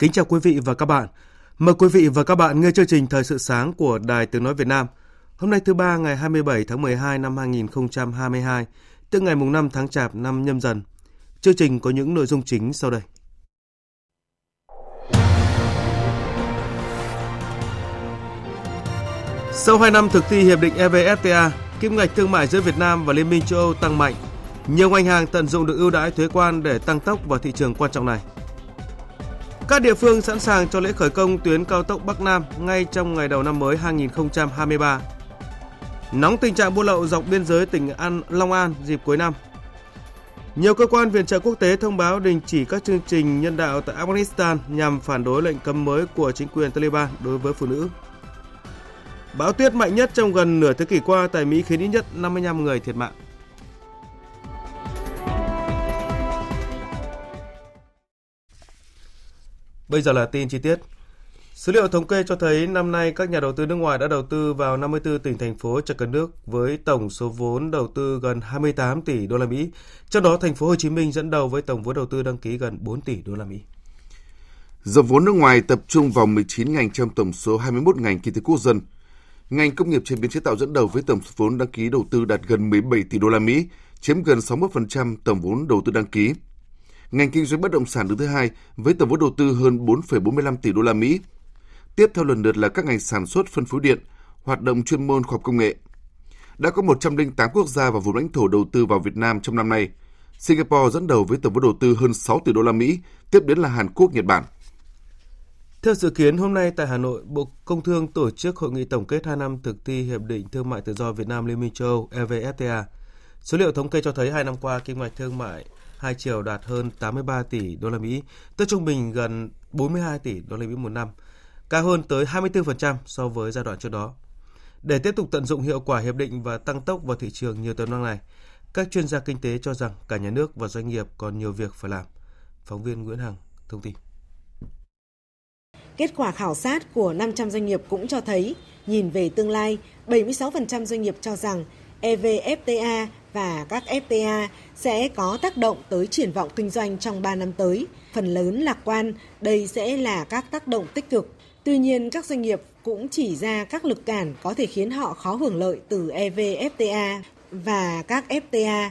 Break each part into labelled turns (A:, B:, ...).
A: Kính chào quý vị và các bạn. Mời quý vị và các bạn nghe chương trình Thời sự sáng của Đài Tiếng Nói Việt Nam. Hôm nay thứ ba ngày 27 tháng 12 năm 2022, tức ngày mùng 5 tháng Chạp năm nhâm dần. Chương trình có những nội dung chính sau đây. Sau 2 năm thực thi hiệp định EVFTA, kim ngạch thương mại giữa Việt Nam và Liên minh châu Âu tăng mạnh. Nhiều ngành hàng tận dụng được ưu đãi thuế quan để tăng tốc vào thị trường quan trọng này. Các địa phương sẵn sàng cho lễ khởi công tuyến cao tốc Bắc Nam ngay trong ngày đầu năm mới 2023. Nóng tình trạng buôn lậu dọc biên giới tỉnh An, Long An dịp cuối năm. Nhiều cơ quan viện trợ quốc tế thông báo đình chỉ các chương trình nhân đạo tại Afghanistan nhằm phản đối lệnh cấm mới của chính quyền Taliban đối với phụ nữ. Bão tuyết mạnh nhất trong gần nửa thế kỷ qua tại Mỹ khiến ít nhất 55 người thiệt mạng. Bây giờ là tin chi tiết. Số liệu thống kê cho thấy năm nay các nhà đầu tư nước ngoài đã đầu tư vào 54 tỉnh thành phố trên cả nước với tổng số vốn đầu tư gần 28 tỷ đô la Mỹ. Trong đó thành phố Hồ Chí Minh dẫn đầu với tổng vốn đầu tư đăng ký gần 4 tỷ đô la Mỹ.
B: Dòng vốn nước ngoài tập trung vào 19 ngành trong tổng số 21 ngành kinh tế quốc dân. Ngành công nghiệp chế biến chế tạo dẫn đầu với tổng số vốn đăng ký đầu tư đạt gần 17 tỷ đô la Mỹ, chiếm gần 61% tổng vốn đầu tư đăng ký ngành kinh doanh bất động sản đứng thứ hai với tổng vốn đầu tư hơn 4,45 tỷ đô la Mỹ. Tiếp theo lần lượt là các ngành sản xuất phân phối điện, hoạt động chuyên môn khoa học công nghệ. Đã có 108 quốc gia và vùng lãnh thổ đầu tư vào Việt Nam trong năm nay. Singapore dẫn đầu với tổng vốn đầu tư hơn 6 tỷ đô la Mỹ, tiếp đến là Hàn Quốc, Nhật Bản.
A: Theo dự kiến, hôm nay tại Hà Nội, Bộ Công Thương tổ chức hội nghị tổng kết 2 năm thực thi Hiệp định Thương mại Tự do Việt Nam Liên minh châu Âu EVFTA. Số liệu thống kê cho thấy hai năm qua, kinh ngạch thương mại hai chiều đạt hơn 83 tỷ đô la Mỹ, tức trung bình gần 42 tỷ đô la Mỹ một năm, cao hơn tới 24% so với giai đoạn trước đó. Để tiếp tục tận dụng hiệu quả hiệp định và tăng tốc vào thị trường nhiều tiềm năng này, các chuyên gia kinh tế cho rằng cả nhà nước và doanh nghiệp còn nhiều việc phải làm. Phóng viên Nguyễn Hằng thông tin.
C: Kết quả khảo sát của 500 doanh nghiệp cũng cho thấy, nhìn về tương lai, 76% doanh nghiệp cho rằng EVFTA và các FTA sẽ có tác động tới triển vọng kinh doanh trong 3 năm tới. Phần lớn lạc quan, đây sẽ là các tác động tích cực. Tuy nhiên, các doanh nghiệp cũng chỉ ra các lực cản có thể khiến họ khó hưởng lợi từ EVFTA và các FTA.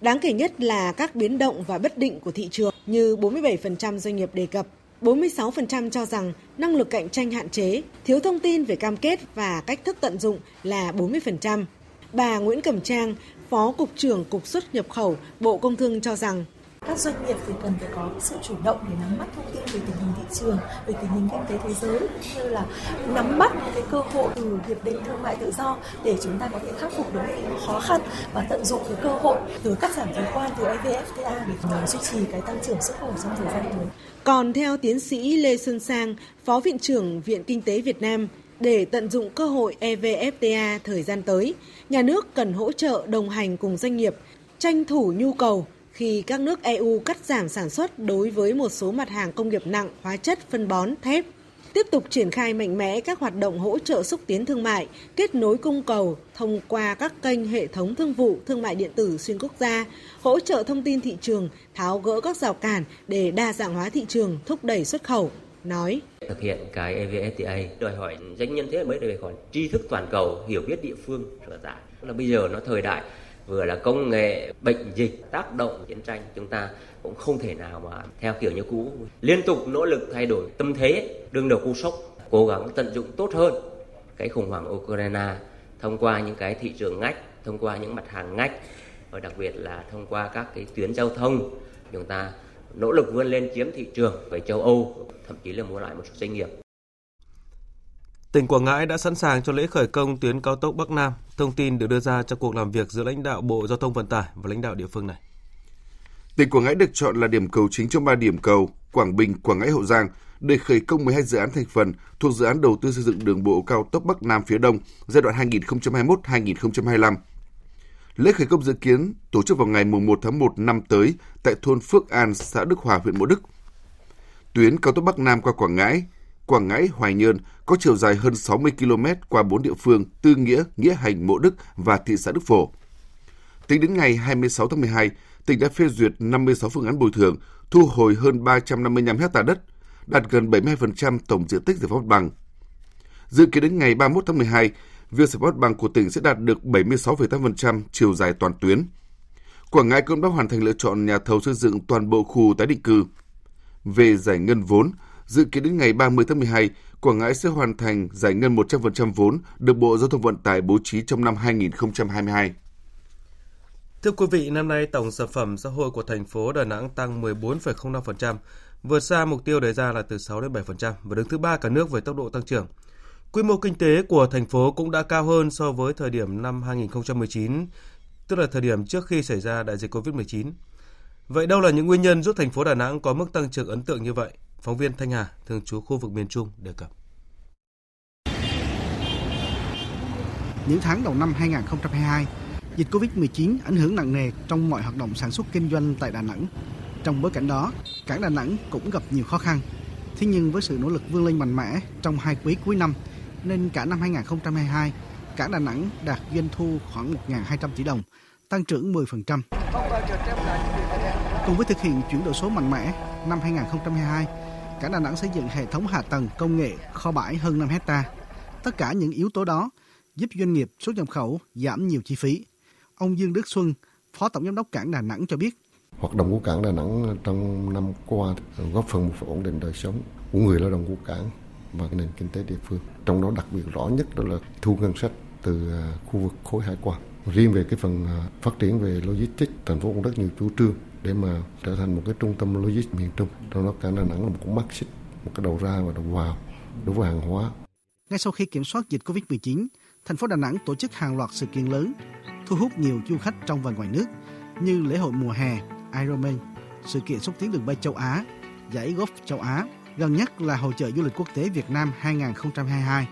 C: Đáng kể nhất là các biến động và bất định của thị trường như 47% doanh nghiệp đề cập 46% cho rằng năng lực cạnh tranh hạn chế, thiếu thông tin về cam kết và cách thức tận dụng là 40%. Bà Nguyễn Cẩm Trang, Phó Cục trưởng Cục xuất nhập khẩu, Bộ Công Thương cho rằng
D: các doanh nghiệp thì cần phải có sự chủ động để nắm bắt thông tin về tình hình thị trường, về tình hình kinh tế thế giới cũng như là nắm bắt những cái cơ hội từ hiệp định thương mại tự do để chúng ta có thể khắc phục được những khó khăn và tận dụng cái cơ hội từ cắt giảm thuế quan từ EVFTA để duy trì cái tăng trưởng xuất khẩu trong thời gian tới.
C: Còn theo tiến sĩ Lê Xuân Sang, Phó Viện trưởng Viện Kinh tế Việt Nam, để tận dụng cơ hội EVFTA thời gian tới, nhà nước cần hỗ trợ đồng hành cùng doanh nghiệp, tranh thủ nhu cầu khi các nước EU cắt giảm sản xuất đối với một số mặt hàng công nghiệp nặng, hóa chất, phân bón, thép. Tiếp tục triển khai mạnh mẽ các hoạt động hỗ trợ xúc tiến thương mại, kết nối cung cầu thông qua các kênh hệ thống thương vụ thương mại điện tử xuyên quốc gia, hỗ trợ thông tin thị trường, tháo gỡ các rào cản để đa dạng hóa thị trường, thúc đẩy xuất khẩu, nói.
E: Thực hiện cái EVFTA đòi hỏi doanh nhân thế mới đòi hỏi tri thức toàn cầu, hiểu biết địa phương, sở tại. Là bây giờ nó thời đại, vừa là công nghệ, bệnh dịch, tác động, chiến tranh, chúng ta cũng không thể nào mà theo kiểu như cũ. Liên tục nỗ lực thay đổi tâm thế, đương đầu cú sốc, cố gắng tận dụng tốt hơn cái khủng hoảng Ukraine thông qua những cái thị trường ngách, thông qua những mặt hàng ngách, và đặc biệt là thông qua các cái tuyến giao thông. Chúng ta nỗ lực vươn lên chiếm thị trường với châu Âu, thậm chí là mua lại một số doanh nghiệp.
A: Tỉnh Quảng Ngãi đã sẵn sàng cho lễ khởi công tuyến cao tốc Bắc Nam. Thông tin được đưa ra trong cuộc làm việc giữa lãnh đạo Bộ Giao thông Vận tải và lãnh đạo địa phương này.
B: Tỉnh Quảng Ngãi được chọn là điểm cầu chính trong 3 điểm cầu Quảng Bình, Quảng Ngãi, Hậu Giang để khởi công 12 dự án thành phần thuộc dự án đầu tư xây dựng đường bộ cao tốc Bắc Nam phía Đông giai đoạn 2021-2025. Lễ khởi công dự kiến tổ chức vào ngày 1 tháng 1 năm tới tại thôn Phước An, xã Đức Hòa, huyện Mộ Đức. Tuyến cao tốc Bắc Nam qua Quảng Ngãi, Quảng Ngãi, Hoài Nhơn có chiều dài hơn 60 km qua 4 địa phương Tư Nghĩa, Nghĩa Hành, Mộ Đức và thị xã Đức Phổ. Tính đến ngày 26 tháng 12, tỉnh đã phê duyệt 56 phương án bồi thường, thu hồi hơn 355 hecta đất, đạt gần 72% tổng diện tích giải phóng mặt bằng. Dự kiến đến ngày 31 tháng 12, việc giải phóng bằng của tỉnh sẽ đạt được 76,8% chiều dài toàn tuyến. Quảng Ngãi cũng đã hoàn thành lựa chọn nhà thầu xây dựng toàn bộ khu tái định cư. Về giải ngân vốn, dự kiến đến ngày 30 tháng 12, Quảng Ngãi sẽ hoàn thành giải ngân 100% vốn được Bộ Giao thông Vận tải bố trí trong năm 2022.
A: Thưa quý vị, năm nay tổng sản phẩm xã hội của thành phố Đà Nẵng tăng 14,05%, vượt xa mục tiêu đề ra là từ 6 đến 7% và đứng thứ ba cả nước về tốc độ tăng trưởng. Quy mô kinh tế của thành phố cũng đã cao hơn so với thời điểm năm 2019, tức là thời điểm trước khi xảy ra đại dịch COVID-19. Vậy đâu là những nguyên nhân giúp thành phố Đà Nẵng có mức tăng trưởng ấn tượng như vậy? Phóng viên Thanh Hà, thường trú khu vực miền Trung đề cập.
F: Những tháng đầu năm 2022, dịch Covid-19 ảnh hưởng nặng nề trong mọi hoạt động sản xuất kinh doanh tại Đà Nẵng. Trong bối cảnh đó, cảng Đà Nẵng cũng gặp nhiều khó khăn. Thế nhưng với sự nỗ lực vươn lên mạnh mẽ trong hai quý cuối năm, nên cả năm 2022, cảng Đà Nẵng đạt doanh thu khoảng 1.200 tỷ đồng, tăng trưởng 10%. Cùng với thực hiện chuyển đổi số mạnh mẽ, năm 2022, cảng Đà Nẵng xây dựng hệ thống hạ tầng công nghệ kho bãi hơn 5 hecta. Tất cả những yếu tố đó giúp doanh nghiệp xuất nhập khẩu giảm nhiều chi phí. Ông Dương Đức Xuân, Phó Tổng Giám đốc Cảng Đà Nẵng cho biết.
G: Hoạt động của Cảng Đà Nẵng trong năm qua góp phần một ổn định đời sống của người lao động của cảng và nền kinh tế địa phương. Trong đó đặc biệt rõ nhất đó là thu ngân sách từ à, khu vực khối hải quan. Riêng về cái phần à, phát triển về logistics, thành phố cũng rất nhiều chủ trương để mà trở thành một cái trung tâm logistics miền Trung. Trong đó cả Đà Nẵng là một con mắt xích, một cái đầu ra và đầu vào đối với hàng hóa.
F: Ngay sau khi kiểm soát dịch Covid-19, thành phố Đà Nẵng tổ chức hàng loạt sự kiện lớn, thu hút nhiều du khách trong và ngoài nước như lễ hội mùa hè Ironman, sự kiện xúc tiến đường bay châu Á, giải golf châu Á, gần nhất là hội trợ du lịch quốc tế Việt Nam 2022.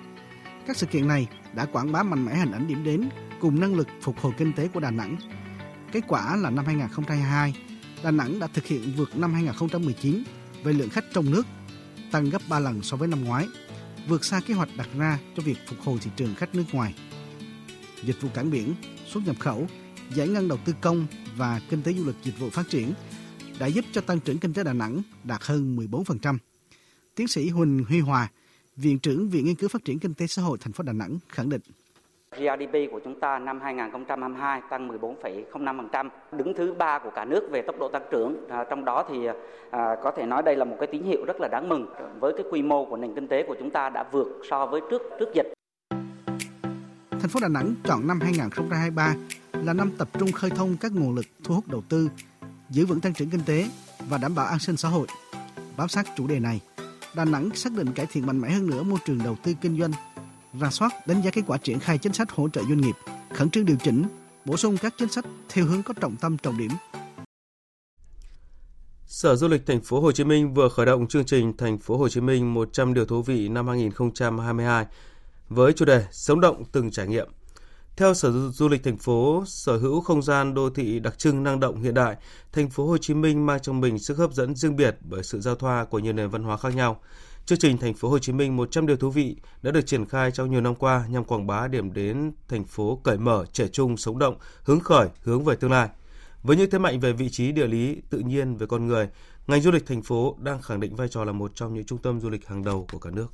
F: Các sự kiện này đã quảng bá mạnh mẽ hình ảnh điểm đến cùng năng lực phục hồi kinh tế của Đà Nẵng. Kết quả là năm 2022, Đà Nẵng đã thực hiện vượt năm 2019 về lượng khách trong nước, tăng gấp 3 lần so với năm ngoái, vượt xa kế hoạch đặt ra cho việc phục hồi thị trường khách nước ngoài. Dịch vụ cảng biển, xuất nhập khẩu, giải ngân đầu tư công và kinh tế du lịch dịch vụ phát triển đã giúp cho tăng trưởng kinh tế Đà Nẵng đạt hơn 14%. Tiến sĩ Huỳnh Huy Hòa, Viện trưởng Viện Nghiên cứu Phát triển Kinh tế Xã hội thành phố Đà Nẵng khẳng định.
H: GRDP của chúng ta năm 2022 tăng 14,05%, đứng thứ ba của cả nước về tốc độ tăng trưởng. À, trong đó thì à, có thể nói đây là một cái tín hiệu rất là đáng mừng với cái quy mô của nền kinh tế của chúng ta đã vượt so với trước trước dịch.
F: Thành phố Đà Nẵng chọn năm 2023 là năm tập trung khơi thông các nguồn lực thu hút đầu tư, giữ vững tăng trưởng kinh tế và đảm bảo an sinh xã hội. Bám sát chủ đề này, Đà Nẵng xác định cải thiện mạnh mẽ hơn nữa môi trường đầu tư kinh doanh, ra soát đánh giá kết quả triển khai chính sách hỗ trợ doanh nghiệp, khẩn trương điều chỉnh, bổ sung các chính sách theo hướng có trọng tâm trọng điểm.
A: Sở Du lịch Thành phố Hồ Chí Minh vừa khởi động chương trình Thành phố Hồ Chí Minh 100 điều thú vị năm 2022 với chủ đề Sống động từng trải nghiệm. Theo Sở Du lịch thành phố, sở hữu không gian đô thị đặc trưng năng động hiện đại, thành phố Hồ Chí Minh mang trong mình sức hấp dẫn riêng biệt bởi sự giao thoa của nhiều nền văn hóa khác nhau. Chương trình Thành phố Hồ Chí Minh 100 điều thú vị đã được triển khai trong nhiều năm qua nhằm quảng bá điểm đến thành phố cởi mở, trẻ trung, sống động, hứng khởi, hướng về tương lai. Với những thế mạnh về vị trí địa lý, tự nhiên về con người, ngành du lịch thành phố đang khẳng định vai trò là một trong những trung tâm du lịch hàng đầu của cả nước.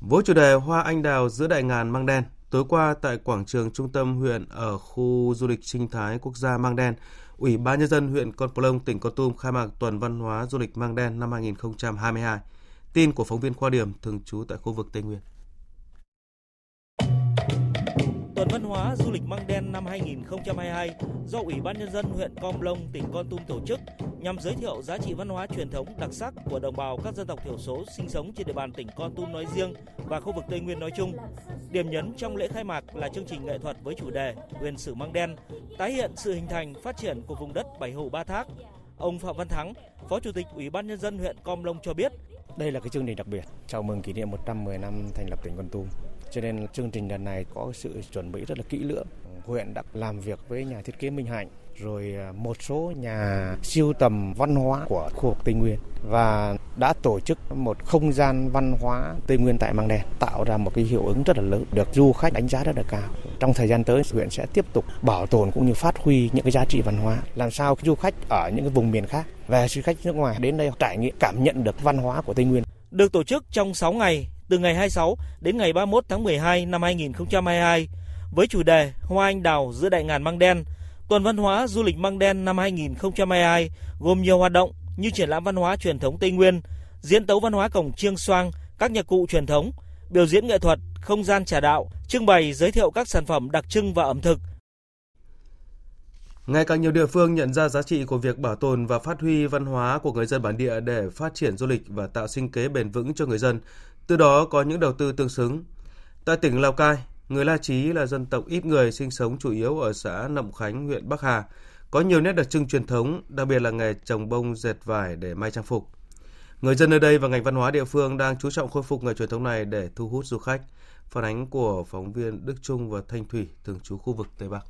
A: Với chủ đề Hoa Anh Đào giữa đại ngàn Mang Đen, tối qua tại quảng trường trung tâm huyện ở khu du lịch sinh thái quốc gia Mang Đen, Ủy ban Nhân dân huyện Con Plong, tỉnh Con Tum khai mạc tuần văn hóa du lịch Mang Đen năm 2022. Tin của phóng viên Khoa Điểm thường trú tại khu vực Tây Nguyên.
I: Tuần Văn hóa Du lịch Măng Đen năm 2022 do Ủy ban Nhân dân huyện Com Long tỉnh Con Tum tổ chức nhằm giới thiệu giá trị văn hóa truyền thống đặc sắc của đồng bào các dân tộc thiểu số sinh sống trên địa bàn tỉnh Con Tum nói riêng và khu vực Tây Nguyên nói chung. Điểm nhấn trong lễ khai mạc là chương trình nghệ thuật với chủ đề Huyền sử Măng Đen, tái hiện sự hình thành, phát triển của vùng đất Bảy Hồ Ba Thác. Ông Phạm Văn Thắng, Phó Chủ tịch Ủy ban Nhân dân huyện Com Long cho biết.
J: Đây là cái chương trình đặc biệt chào mừng kỷ niệm 110 năm thành lập tỉnh Con Tum. Cho nên chương trình lần này có sự chuẩn bị rất là kỹ lưỡng. Huyện đã làm việc với nhà thiết kế Minh Hạnh, rồi à, một số nhà siêu tầm văn hóa của khu vực Tây Nguyên và đã tổ chức một không gian văn hóa Tây Nguyên tại Măng Đen tạo ra một cái hiệu ứng rất là lớn được du khách đánh giá rất là cao. Trong thời gian tới huyện sẽ tiếp tục bảo tồn cũng như phát huy những cái giá trị văn hóa làm sao du khách ở những cái vùng miền khác về du khách nước ngoài đến đây trải nghiệm cảm nhận được văn hóa của Tây Nguyên.
I: Được tổ chức trong 6 ngày từ ngày 26 đến ngày 31 tháng 12 năm 2022 với chủ đề Hoa Anh Đào giữa đại ngàn Măng Đen. Tuần văn hóa du lịch Măng Đen năm 2022 gồm nhiều hoạt động như triển lãm văn hóa truyền thống Tây Nguyên, diễn tấu văn hóa cổng chiêng xoang, các nhạc cụ truyền thống, biểu diễn nghệ thuật, không gian trà đạo, trưng bày giới thiệu các sản phẩm đặc trưng và ẩm thực.
A: Ngày càng nhiều địa phương nhận ra giá trị của việc bảo tồn và phát huy văn hóa của người dân bản địa để phát triển du lịch và tạo sinh kế bền vững cho người dân, từ đó có những đầu tư tương xứng. Tại tỉnh Lào Cai, người La Chí là dân tộc ít người sinh sống chủ yếu ở xã Nậm Khánh, huyện Bắc Hà, có nhiều nét đặc trưng truyền thống, đặc biệt là nghề trồng bông dệt vải để may trang phục. Người dân nơi đây và ngành văn hóa địa phương đang chú trọng khôi phục nghề truyền thống này để thu hút du khách. Phản ánh của phóng viên Đức Trung và Thanh Thủy thường trú khu vực Tây Bắc.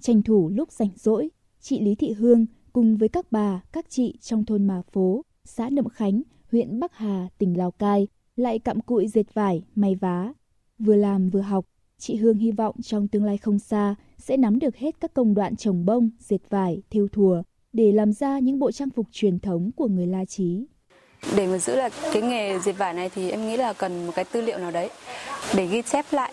K: Tranh thủ lúc rảnh rỗi, chị Lý Thị Hương cùng với các bà, các chị trong thôn Mà Phố, xã Nậm Khánh huyện Bắc Hà, tỉnh Lào Cai, lại cặm cụi dệt vải, may vá. Vừa làm vừa học, chị Hương hy vọng trong tương lai không xa sẽ nắm được hết các công đoạn trồng bông, dệt vải, thêu thùa để làm ra những bộ trang phục truyền thống của người La Chí.
L: Để mà giữ là cái nghề dệt vải này thì em nghĩ là cần một cái tư liệu nào đấy để ghi chép lại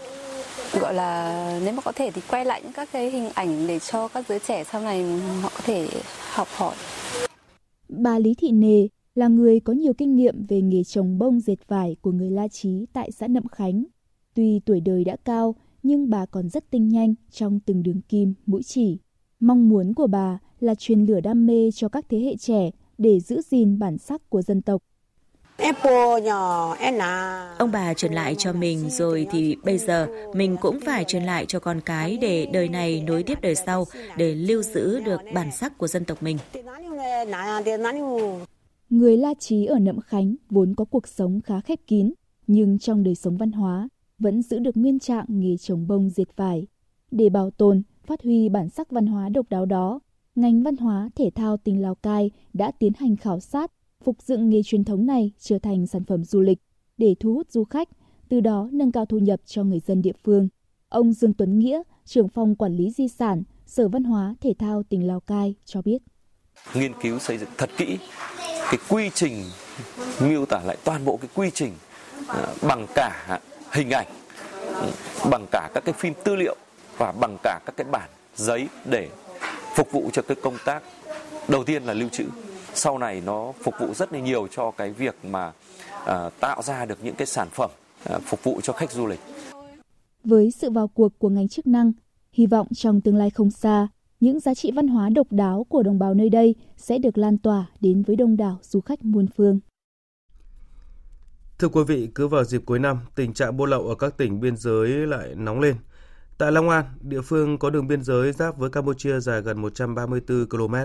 L: gọi là nếu mà có thể thì quay lại những các cái hình ảnh để cho các giới trẻ sau này họ có thể học hỏi.
K: Bà Lý Thị Nề là người có nhiều kinh nghiệm về nghề trồng bông dệt vải của người La Chí tại xã Nậm Khánh. Tuy tuổi đời đã cao, nhưng bà còn rất tinh nhanh trong từng đường kim, mũi chỉ. Mong muốn của bà là truyền lửa đam mê cho các thế hệ trẻ để giữ gìn bản sắc của dân tộc.
M: Ông bà truyền lại cho mình rồi thì bây giờ mình cũng phải truyền lại cho con cái để đời này nối tiếp đời sau để lưu giữ được bản sắc của dân tộc mình.
K: Người La trí ở Nậm Khánh vốn có cuộc sống khá khép kín, nhưng trong đời sống văn hóa vẫn giữ được nguyên trạng nghề trồng bông dệt vải. Để bảo tồn, phát huy bản sắc văn hóa độc đáo đó, ngành văn hóa thể thao tỉnh Lào Cai đã tiến hành khảo sát, phục dựng nghề truyền thống này trở thành sản phẩm du lịch để thu hút du khách, từ đó nâng cao thu nhập cho người dân địa phương. Ông Dương Tuấn Nghĩa, trưởng phòng quản lý di sản, Sở Văn hóa Thể thao tỉnh Lào Cai cho biết.
N: Nghiên cứu xây dựng thật kỹ cái quy trình miêu tả lại toàn bộ cái quy trình à, bằng cả hình ảnh bằng cả các cái phim tư liệu và bằng cả các cái bản giấy để phục vụ cho cái công tác đầu tiên là lưu trữ. Sau này nó phục vụ rất là nhiều cho cái việc mà à, tạo ra được những cái sản phẩm à, phục vụ cho khách du lịch.
K: Với sự vào cuộc của ngành chức năng hy vọng trong tương lai không xa những giá trị văn hóa độc đáo của đồng bào nơi đây sẽ được lan tỏa đến với đông đảo du khách muôn phương.
A: Thưa quý vị, cứ vào dịp cuối năm, tình trạng buôn lậu ở các tỉnh biên giới lại nóng lên. Tại Long An, địa phương có đường biên giới giáp với Campuchia dài gần 134 km.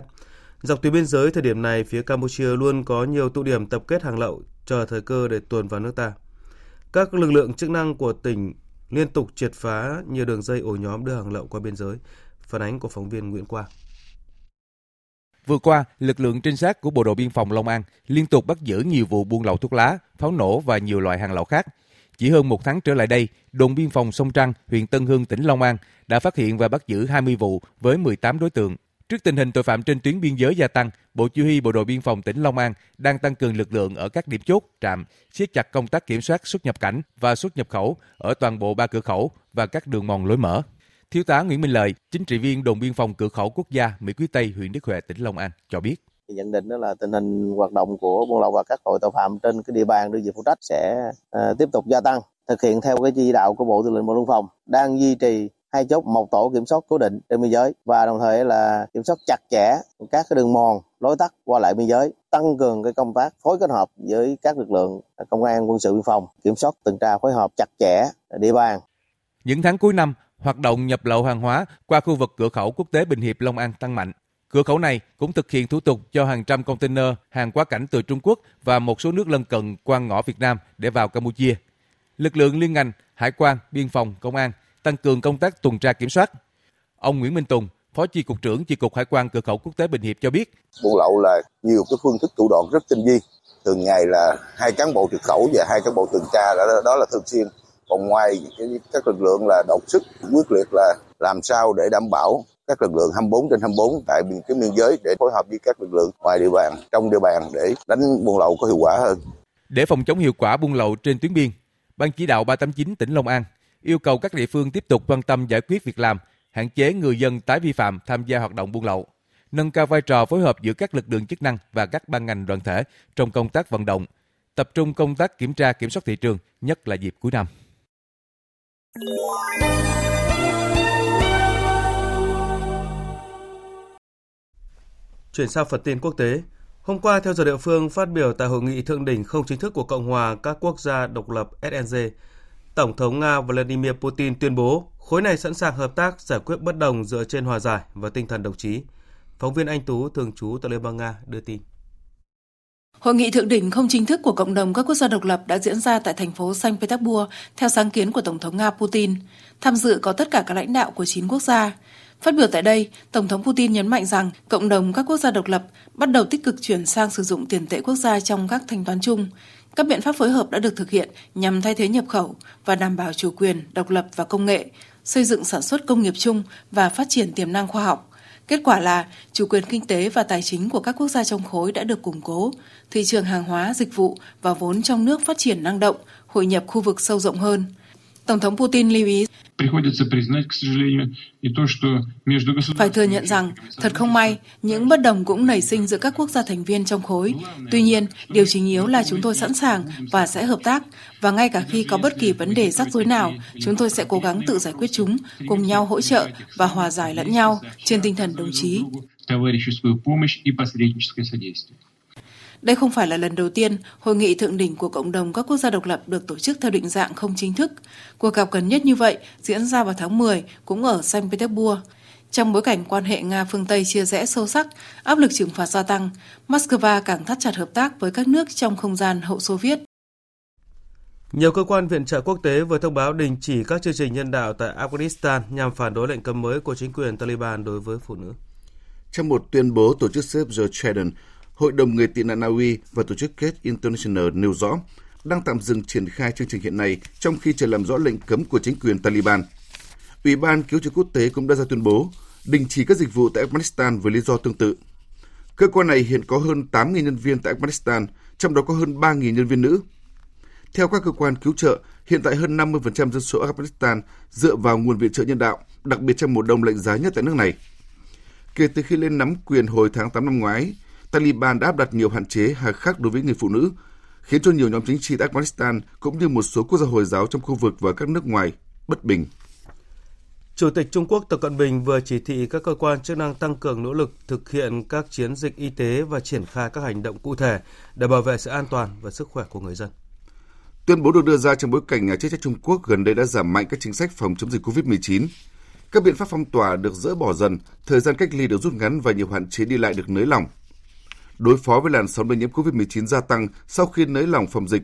A: Dọc tuyến biên giới thời điểm này, phía Campuchia luôn có nhiều tụ điểm tập kết hàng lậu chờ thời cơ để tuồn vào nước ta. Các lực lượng chức năng của tỉnh liên tục triệt phá nhiều đường dây ổ nhóm đưa hàng lậu qua biên giới, Phản ánh của phóng viên Nguyễn Quang.
O: Vừa qua, lực lượng trinh sát của Bộ đội Biên phòng Long An liên tục bắt giữ nhiều vụ buôn lậu thuốc lá, pháo nổ và nhiều loại hàng lậu khác. Chỉ hơn một tháng trở lại đây, đồn biên phòng Sông Trăng, huyện Tân Hưng, tỉnh Long An đã phát hiện và bắt giữ 20 vụ với 18 đối tượng. Trước tình hình tội phạm trên tuyến biên giới gia tăng, Bộ Chỉ huy Bộ đội Biên phòng tỉnh Long An đang tăng cường lực lượng ở các điểm chốt, trạm, siết chặt công tác kiểm soát xuất nhập cảnh và xuất nhập khẩu ở toàn bộ ba cửa khẩu và các đường mòn lối mở. Thiếu tá Nguyễn Minh Lợi, chính trị viên đồn biên phòng cửa khẩu quốc gia Mỹ Quý Tây, huyện Đức Huệ, tỉnh Long An cho biết.
P: Nhận định đó là tình hình hoạt động của buôn lậu và các tội tội phạm trên cái địa bàn đơn vị phụ trách sẽ uh, tiếp tục gia tăng thực hiện theo cái chỉ đạo của Bộ Tư lệnh Bộ Đội phòng đang duy trì hai chốt một tổ kiểm soát cố định trên biên giới và đồng thời là kiểm soát chặt chẽ các cái đường mòn lối tắt qua lại biên giới tăng cường cái công tác phối kết hợp với các lực lượng công an quân sự biên phòng kiểm soát tuần tra phối hợp chặt chẽ địa bàn
O: những tháng cuối năm hoạt động nhập lậu hàng hóa qua khu vực cửa khẩu quốc tế Bình Hiệp Long An tăng mạnh Cửa khẩu này cũng thực hiện thủ tục cho hàng trăm container hàng quá cảnh từ Trung Quốc và một số nước lân cận qua ngõ Việt Nam để vào Campuchia. Lực lượng liên ngành, hải quan, biên phòng, công an tăng cường công tác tuần tra kiểm soát. Ông Nguyễn Minh Tùng, Phó Chi cục trưởng Chi cục Hải quan cửa khẩu quốc tế Bình Hiệp cho biết,
Q: buôn lậu là nhiều cái phương thức thủ đoạn rất tinh vi. Từng ngày là hai cán bộ trực khẩu và hai cán bộ tuần tra đó, đó là thường xuyên. Còn ngoài cái, các lực lượng là đột sức quyết liệt là làm sao để đảm bảo các lực lượng 24 trên 24 tại biên cái biên giới để phối hợp với các lực lượng ngoài địa bàn, trong địa bàn để đánh buôn lậu có hiệu quả hơn.
O: Để phòng chống hiệu quả buôn lậu trên tuyến biên, Ban chỉ đạo 389 tỉnh Long An yêu cầu các địa phương tiếp tục quan tâm giải quyết việc làm, hạn chế người dân tái vi phạm tham gia hoạt động buôn lậu, nâng cao vai trò phối hợp giữa các lực lượng chức năng và các ban ngành đoàn thể trong công tác vận động, tập trung công tác kiểm tra kiểm soát thị trường, nhất là dịp cuối năm.
A: Chuyển sang phần tin quốc tế. Hôm qua, theo giờ địa phương, phát biểu tại hội nghị thượng đỉnh không chính thức của Cộng hòa các quốc gia độc lập SNG, Tổng thống Nga Vladimir Putin tuyên bố khối này sẵn sàng hợp tác giải quyết bất đồng dựa trên hòa giải và tinh thần đồng chí. Phóng viên Anh Tú, thường trú tại Liên bang Nga, đưa tin.
R: Hội nghị thượng đỉnh không chính thức của cộng đồng các quốc gia độc lập đã diễn ra tại thành phố Saint Petersburg theo sáng kiến của Tổng thống Nga Putin. Tham dự có tất cả các lãnh đạo của 9 quốc gia. Phát biểu tại đây, Tổng thống Putin nhấn mạnh rằng cộng đồng các quốc gia độc lập bắt đầu tích cực chuyển sang sử dụng tiền tệ quốc gia trong các thanh toán chung. Các biện pháp phối hợp đã được thực hiện nhằm thay thế nhập khẩu và đảm bảo chủ quyền, độc lập và công nghệ, xây dựng sản xuất công nghiệp chung và phát triển tiềm năng khoa học. Kết quả là chủ quyền kinh tế và tài chính của các quốc gia trong khối đã được củng cố, thị trường hàng hóa, dịch vụ và vốn trong nước phát triển năng động, hội nhập khu vực sâu rộng hơn. Tổng thống Putin lưu ý phải thừa nhận rằng, thật không may, những bất đồng cũng nảy sinh giữa các quốc gia thành viên trong khối. Tuy nhiên, điều chính yếu là chúng tôi sẵn sàng và sẽ hợp tác, và ngay cả khi có bất kỳ vấn đề rắc rối nào, chúng tôi sẽ cố gắng tự giải quyết chúng, cùng nhau hỗ trợ và hòa giải lẫn nhau trên tinh thần đồng chí. Đây không phải là lần đầu tiên hội nghị thượng đỉnh của cộng đồng các quốc gia độc lập được tổ chức theo định dạng không chính thức. Cuộc gặp gần nhất như vậy diễn ra vào tháng 10 cũng ở Saint Petersburg. Trong bối cảnh quan hệ Nga phương Tây chia rẽ sâu sắc, áp lực trừng phạt gia tăng, Moscow càng thắt chặt hợp tác với các nước trong không gian hậu Xô Viết.
A: Nhiều cơ quan viện trợ quốc tế vừa thông báo đình chỉ các chương trình nhân đạo tại Afghanistan nhằm phản đối lệnh cấm mới của chính quyền Taliban đối với phụ nữ.
B: Trong một tuyên bố, tổ chức Save the Children Hội đồng người tị nạn Na Uy và tổ chức Gate International nêu rõ đang tạm dừng triển khai chương trình hiện nay trong khi chờ làm rõ lệnh cấm của chính quyền Taliban. Ủy ban cứu trợ quốc tế cũng đã ra tuyên bố đình chỉ các dịch vụ tại Afghanistan với lý do tương tự. Cơ quan này hiện có hơn 8.000 nhân viên tại Afghanistan, trong đó có hơn 3.000 nhân viên nữ. Theo các cơ quan cứu trợ, hiện tại hơn 50% dân số Afghanistan dựa vào nguồn viện trợ nhân đạo, đặc biệt trong mùa đông lạnh giá nhất tại nước này. Kể từ khi lên nắm quyền hồi tháng 8 năm ngoái, Taliban đã áp đặt nhiều hạn chế hà khắc đối với người phụ nữ, khiến cho nhiều nhóm chính trị tại Afghanistan cũng như một số quốc gia Hồi giáo trong khu vực và các nước ngoài bất bình.
A: Chủ tịch Trung Quốc Tập Cận Bình vừa chỉ thị các cơ quan chức năng tăng cường nỗ lực thực hiện các chiến dịch y tế và triển khai các hành động cụ thể để bảo vệ sự an toàn và sức khỏe của người dân.
B: Tuyên bố được đưa ra trong bối cảnh nhà chức trách Trung Quốc gần đây đã giảm mạnh các chính sách phòng chống dịch COVID-19. Các biện pháp phong tỏa được dỡ bỏ dần, thời gian cách ly được rút ngắn và nhiều hạn chế đi lại được nới lỏng đối phó với làn sóng lây nhiễm COVID-19 gia tăng sau khi nới lỏng phòng dịch.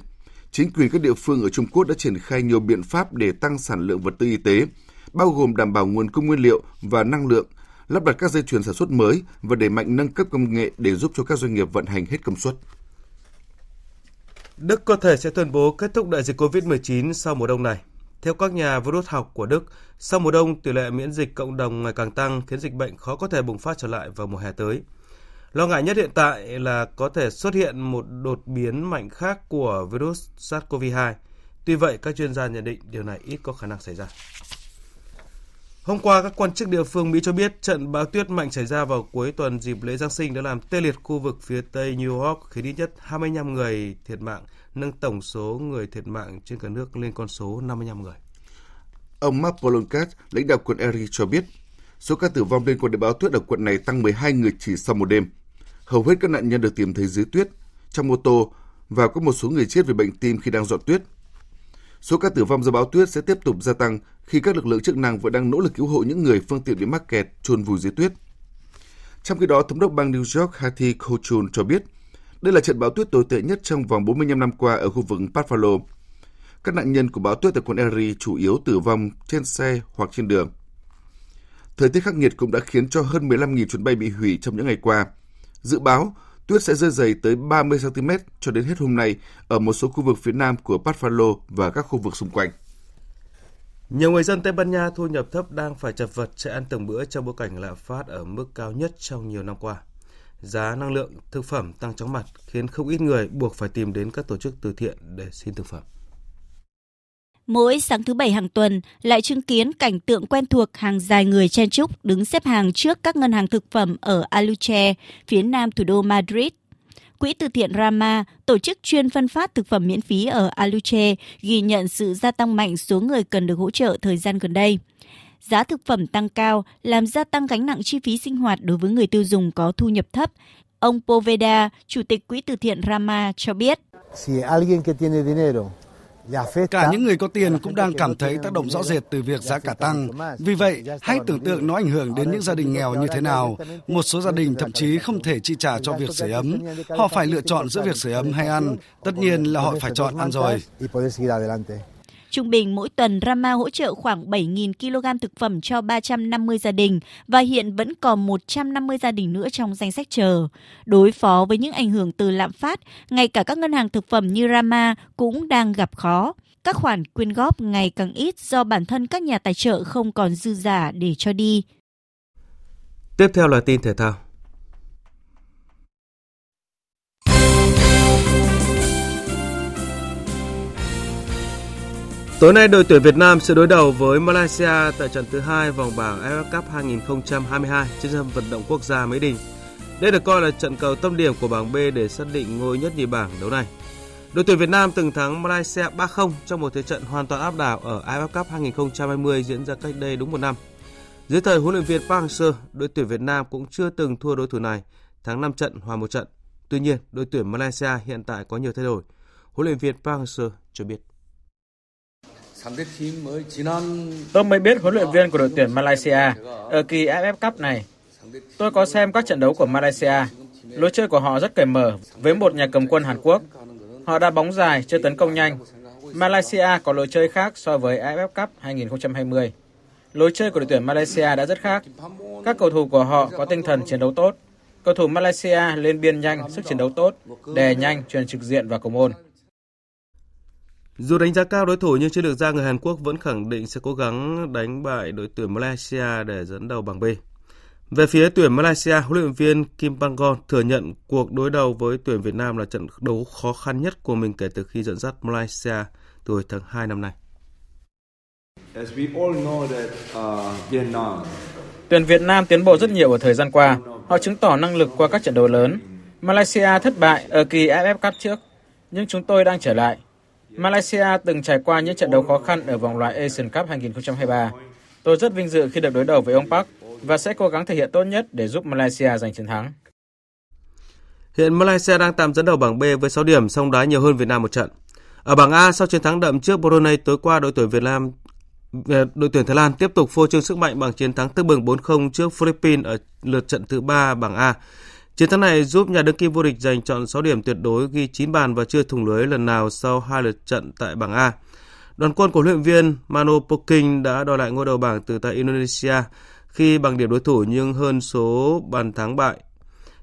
B: Chính quyền các địa phương ở Trung Quốc đã triển khai nhiều biện pháp để tăng sản lượng vật tư y tế, bao gồm đảm bảo nguồn cung nguyên liệu và năng lượng, lắp đặt các dây chuyền sản xuất mới và đẩy mạnh nâng cấp công nghệ để giúp cho các doanh nghiệp vận hành hết công suất.
A: Đức có thể sẽ tuyên bố kết thúc đại dịch COVID-19 sau mùa đông này. Theo các nhà virus học của Đức, sau mùa đông, tỷ lệ miễn dịch cộng đồng ngày càng tăng khiến dịch bệnh khó có thể bùng phát trở lại vào mùa hè tới. Lo ngại nhất hiện tại là có thể xuất hiện một đột biến mạnh khác của virus SARS-CoV-2. Tuy vậy, các chuyên gia nhận định điều này ít có khả năng xảy ra. Hôm qua, các quan chức địa phương Mỹ cho biết trận bão tuyết mạnh xảy ra vào cuối tuần dịp lễ Giáng sinh đã làm tê liệt khu vực phía tây New York, khiến ít nhất 25 người thiệt mạng, nâng tổng số người thiệt mạng trên cả nước lên con số 55 người.
B: Ông Mark Poloncat, lãnh đạo quận Erie cho biết, số ca tử vong liên quan đến bão tuyết ở quận này tăng 12 người chỉ sau một đêm. Hầu hết các nạn nhân được tìm thấy dưới tuyết, trong ô tô và có một số người chết vì bệnh tim khi đang dọn tuyết. Số ca tử vong do bão tuyết sẽ tiếp tục gia tăng khi các lực lượng chức năng vẫn đang nỗ lực cứu hộ những người phương tiện bị mắc kẹt chôn vùi dưới tuyết. Trong khi đó, thống đốc bang New York Hattie Kochun cho biết, đây là trận bão tuyết tồi tệ nhất trong vòng 45 năm qua ở khu vực Buffalo. Các nạn nhân của bão tuyết tại quận Erie chủ yếu tử vong trên xe hoặc trên đường. Thời tiết khắc nghiệt cũng đã khiến cho hơn 15.000 chuyến bay bị hủy trong những ngày qua. Dự báo tuyết sẽ rơi dày tới 30 cm cho đến hết hôm nay ở một số khu vực phía nam của Buffalo và các khu vực xung quanh.
A: Nhiều người dân Tây Ban Nha thu nhập thấp đang phải chật vật chạy ăn từng bữa trong bối cảnh lạm phát ở mức cao nhất trong nhiều năm qua. Giá năng lượng, thực phẩm tăng chóng mặt khiến không ít người buộc phải tìm đến các tổ chức từ thiện để xin thực phẩm.
S: Mỗi sáng thứ bảy hàng tuần lại chứng kiến cảnh tượng quen thuộc hàng dài người chen chúc đứng xếp hàng trước các ngân hàng thực phẩm ở Aluche, phía nam thủ đô Madrid. Quỹ từ thiện Rama, tổ chức chuyên phân phát thực phẩm miễn phí ở Aluche, ghi nhận sự gia tăng mạnh số người cần được hỗ trợ thời gian gần đây. Giá thực phẩm tăng cao làm gia tăng gánh nặng chi phí sinh hoạt đối với người tiêu dùng có thu nhập thấp. Ông Poveda, chủ tịch Quỹ từ thiện Rama cho biết. Si alguien que tiene dinero
T: Cả những người có tiền cũng đang cảm thấy tác động rõ rệt từ việc giá cả tăng. Vì vậy, hãy tưởng tượng nó ảnh hưởng đến những gia đình nghèo như thế nào. Một số gia đình thậm chí không thể chi trả cho việc sưởi ấm. Họ phải lựa chọn giữa việc sưởi ấm hay ăn. Tất nhiên là họ phải chọn ăn rồi.
S: Trung bình mỗi tuần Rama hỗ trợ khoảng 7.000 kg thực phẩm cho 350 gia đình và hiện vẫn còn 150 gia đình nữa trong danh sách chờ. Đối phó với những ảnh hưởng từ lạm phát, ngay cả các ngân hàng thực phẩm như Rama cũng đang gặp khó. Các khoản quyên góp ngày càng ít do bản thân các nhà tài trợ không còn dư giả để cho đi.
A: Tiếp theo là tin thể thao. Tối nay đội tuyển Việt Nam sẽ đối đầu với Malaysia tại trận thứ hai vòng bảng AFF Cup 2022 trên sân vận động quốc gia Mỹ Đình. Đây được coi là trận cầu tâm điểm của bảng B để xác định ngôi nhất nhì bảng đấu này. Đội tuyển Việt Nam từng thắng Malaysia 3-0 trong một thế trận hoàn toàn áp đảo ở AFF Cup 2020 diễn ra cách đây đúng một năm. Dưới thời huấn luyện viên Park Hang-seo, đội tuyển Việt Nam cũng chưa từng thua đối thủ này, thắng 5 trận, hòa một trận. Tuy nhiên, đội tuyển Malaysia hiện tại có nhiều thay đổi. Huấn luyện viên Park Hang-seo cho biết.
U: Tôi mới biết huấn luyện viên của đội tuyển Malaysia ở kỳ AFF Cup này. Tôi có xem các trận đấu của Malaysia. Lối chơi của họ rất cởi mở với một nhà cầm quân Hàn Quốc. Họ đá bóng dài, chơi tấn công nhanh. Malaysia có lối chơi khác so với AFF Cup 2020. Lối chơi của đội tuyển Malaysia đã rất khác. Các cầu thủ của họ có tinh thần chiến đấu tốt. Cầu thủ Malaysia lên biên nhanh, sức chiến đấu tốt, đè nhanh, truyền trực diện vào cầu môn.
A: Dù đánh giá cao đối thủ nhưng chiến lược gia người Hàn Quốc vẫn khẳng định sẽ cố gắng đánh bại đội tuyển Malaysia để dẫn đầu bảng B. Về phía tuyển Malaysia, huấn luyện viên Kim Panggon thừa nhận cuộc đối đầu với tuyển Việt Nam là trận đấu khó khăn nhất của mình kể từ khi dẫn dắt Malaysia từ hồi tháng 2 năm nay.
U: Tuyển Việt Nam tiến bộ rất nhiều ở thời gian qua. Họ chứng tỏ năng lực qua các trận đấu lớn. Malaysia thất bại ở kỳ AFF Cup trước, nhưng chúng tôi đang trở lại. Malaysia từng trải qua những trận đấu khó khăn ở vòng loại Asian Cup 2023. Tôi rất vinh dự khi được đối đầu với ông Park và sẽ cố gắng thể hiện tốt nhất để giúp Malaysia giành chiến thắng.
A: Hiện Malaysia đang tạm dẫn đầu bảng B với 6 điểm, song đá nhiều hơn Việt Nam một trận. Ở bảng A, sau chiến thắng đậm trước Brunei tối qua, đội tuyển Việt Nam ờ, đội tuyển Thái Lan tiếp tục phô trương sức mạnh bằng chiến thắng tức bừng 4-0 trước Philippines ở lượt trận thứ 3 bảng A. Chiến thắng này giúp nhà đương kim vô địch giành chọn 6 điểm tuyệt đối ghi 9 bàn và chưa thủng lưới lần nào sau hai lượt trận tại bảng A. Đoàn quân của huấn luyện viên Mano Poking đã đòi lại ngôi đầu bảng từ tại Indonesia khi bằng điểm đối thủ nhưng hơn số bàn thắng bại.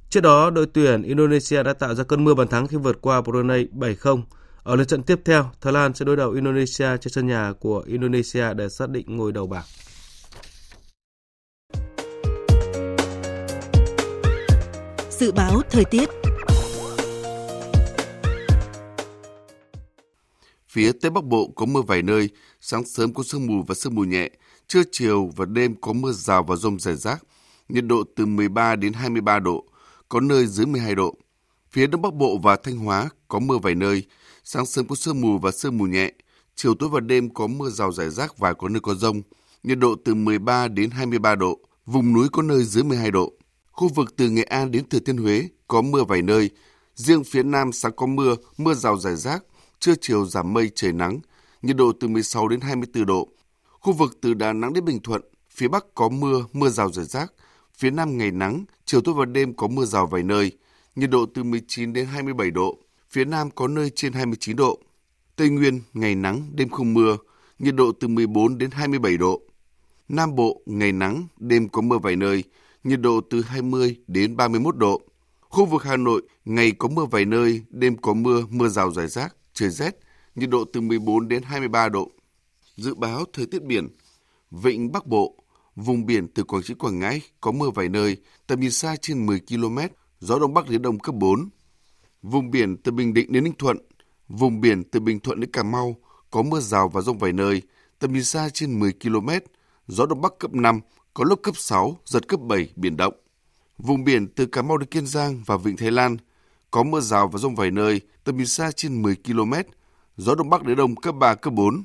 A: Trước đó, đội tuyển Indonesia đã tạo ra cơn mưa bàn thắng khi vượt qua Brunei 7-0. Ở lượt trận tiếp theo, Thái Lan sẽ đối đầu Indonesia trên sân nhà của Indonesia để xác định ngôi đầu bảng.
V: Dự báo thời tiết
B: Phía Tây Bắc Bộ có mưa vài nơi, sáng sớm có sương mù và sương mù nhẹ, trưa chiều và đêm có mưa rào và rông rải rác, nhiệt độ từ 13 đến 23 độ, có nơi dưới 12 độ. Phía Đông Bắc Bộ và Thanh Hóa có mưa vài nơi, sáng sớm có sương mù và sương mù nhẹ, chiều tối và đêm có mưa rào rải rác và có nơi có rông, nhiệt độ từ 13 đến 23 độ, vùng núi có nơi dưới 12 độ. Khu vực từ Nghệ An đến Thừa Thiên Huế có mưa vài nơi, riêng phía Nam sáng có mưa, mưa rào rải rác, trưa chiều giảm mây trời nắng, nhiệt độ từ 16 đến 24 độ. Khu vực từ Đà Nẵng đến Bình Thuận, phía Bắc có mưa, mưa rào rải rác, phía Nam ngày nắng, chiều tối và đêm có mưa rào vài nơi, nhiệt độ từ 19 đến 27 độ, phía Nam có nơi trên 29 độ. Tây Nguyên ngày nắng, đêm không mưa, nhiệt độ từ 14 đến 27 độ. Nam Bộ ngày nắng, đêm có mưa vài nơi, nhiệt độ từ 20 đến 31 độ. Khu vực Hà Nội ngày có mưa vài nơi, đêm có mưa, mưa rào rải rác, trời rét, nhiệt độ từ 14 đến 23 độ. Dự báo thời tiết biển, Vịnh Bắc Bộ, vùng biển từ Quảng Trị Quảng Ngãi có mưa vài nơi, tầm nhìn xa trên 10 km, gió đông bắc đến đông cấp 4. Vùng biển từ Bình Định đến Ninh Thuận, vùng biển từ Bình Thuận đến Cà Mau có mưa rào và rông vài nơi, tầm nhìn xa trên 10 km, gió đông bắc cấp 5, có lúc cấp 6, giật cấp 7, biển động. Vùng biển từ Cà Mau đến Kiên Giang và Vịnh Thái Lan có mưa rào và rông vài nơi, tầm nhìn xa trên 10 km, gió đông bắc đến đông cấp 3, cấp 4.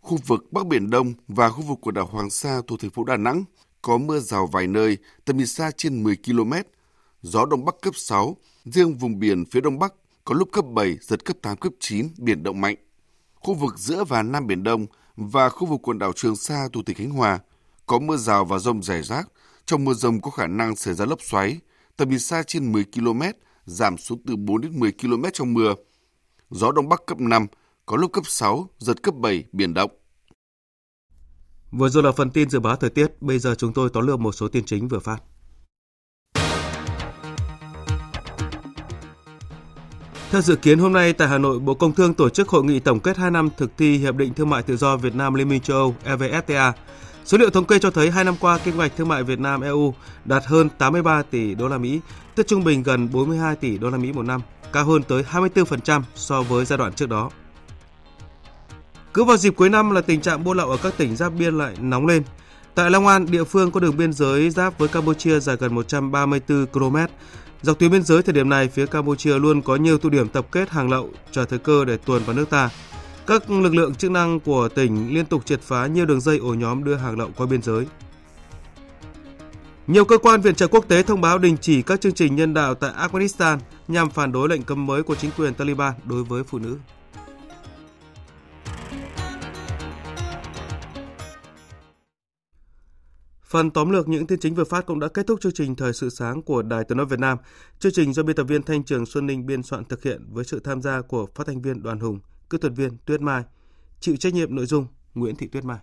B: Khu vực Bắc Biển Đông và khu vực của đảo Hoàng Sa thuộc thành phố Đà Nẵng có mưa rào vài nơi, tầm nhìn xa trên 10 km, gió đông bắc cấp 6, riêng vùng biển phía đông bắc có lúc cấp 7, giật cấp 8, cấp 9, biển động mạnh. Khu vực giữa và Nam Biển Đông và khu vực quần đảo Trường Sa thuộc tỉnh Khánh Hòa có mưa rào và rông rải rác. Trong mưa rông có khả năng xảy ra lốc xoáy, tầm nhìn xa trên 10 km, giảm xuống từ 4 đến 10 km trong mưa. Gió đông bắc cấp 5, có lúc cấp 6, giật cấp 7, biển động.
A: Vừa rồi là phần tin dự báo thời tiết, bây giờ chúng tôi tóm lược một số tin chính vừa phát. Theo dự kiến hôm nay tại Hà Nội, Bộ Công Thương tổ chức hội nghị tổng kết 2 năm thực thi Hiệp định Thương mại Tự do Việt Nam Liên minh châu Âu EVFTA. Số liệu thống kê cho thấy hai năm qua kim ngạch thương mại Việt Nam EU đạt hơn 83 tỷ đô la Mỹ, tức trung bình gần 42 tỷ đô la Mỹ một năm, cao hơn tới 24% so với giai đoạn trước đó. Cứ vào dịp cuối năm là tình trạng buôn lậu ở các tỉnh giáp biên lại nóng lên. Tại Long An, địa phương có đường biên giới giáp với Campuchia dài gần 134 km. Dọc tuyến biên giới thời điểm này, phía Campuchia luôn có nhiều tụ điểm tập kết hàng lậu chờ thời cơ để tuồn vào nước ta. Các lực lượng chức năng của tỉnh liên tục triệt phá nhiều đường dây ổ nhóm đưa hàng lậu qua biên giới. Nhiều cơ quan viện trợ quốc tế thông báo đình chỉ các chương trình nhân đạo tại Afghanistan nhằm phản đối lệnh cấm mới của chính quyền Taliban đối với phụ nữ. Phần tóm lược những tin chính vừa phát cũng đã kết thúc chương trình Thời sự sáng của Đài Tiếng nói Việt Nam. Chương trình do biên tập viên Thanh Trường Xuân Ninh biên soạn thực hiện với sự tham gia của phát thanh viên Đoàn Hùng, kỹ thuật viên Tuyết Mai, chịu trách nhiệm nội dung Nguyễn Thị Tuyết Mai.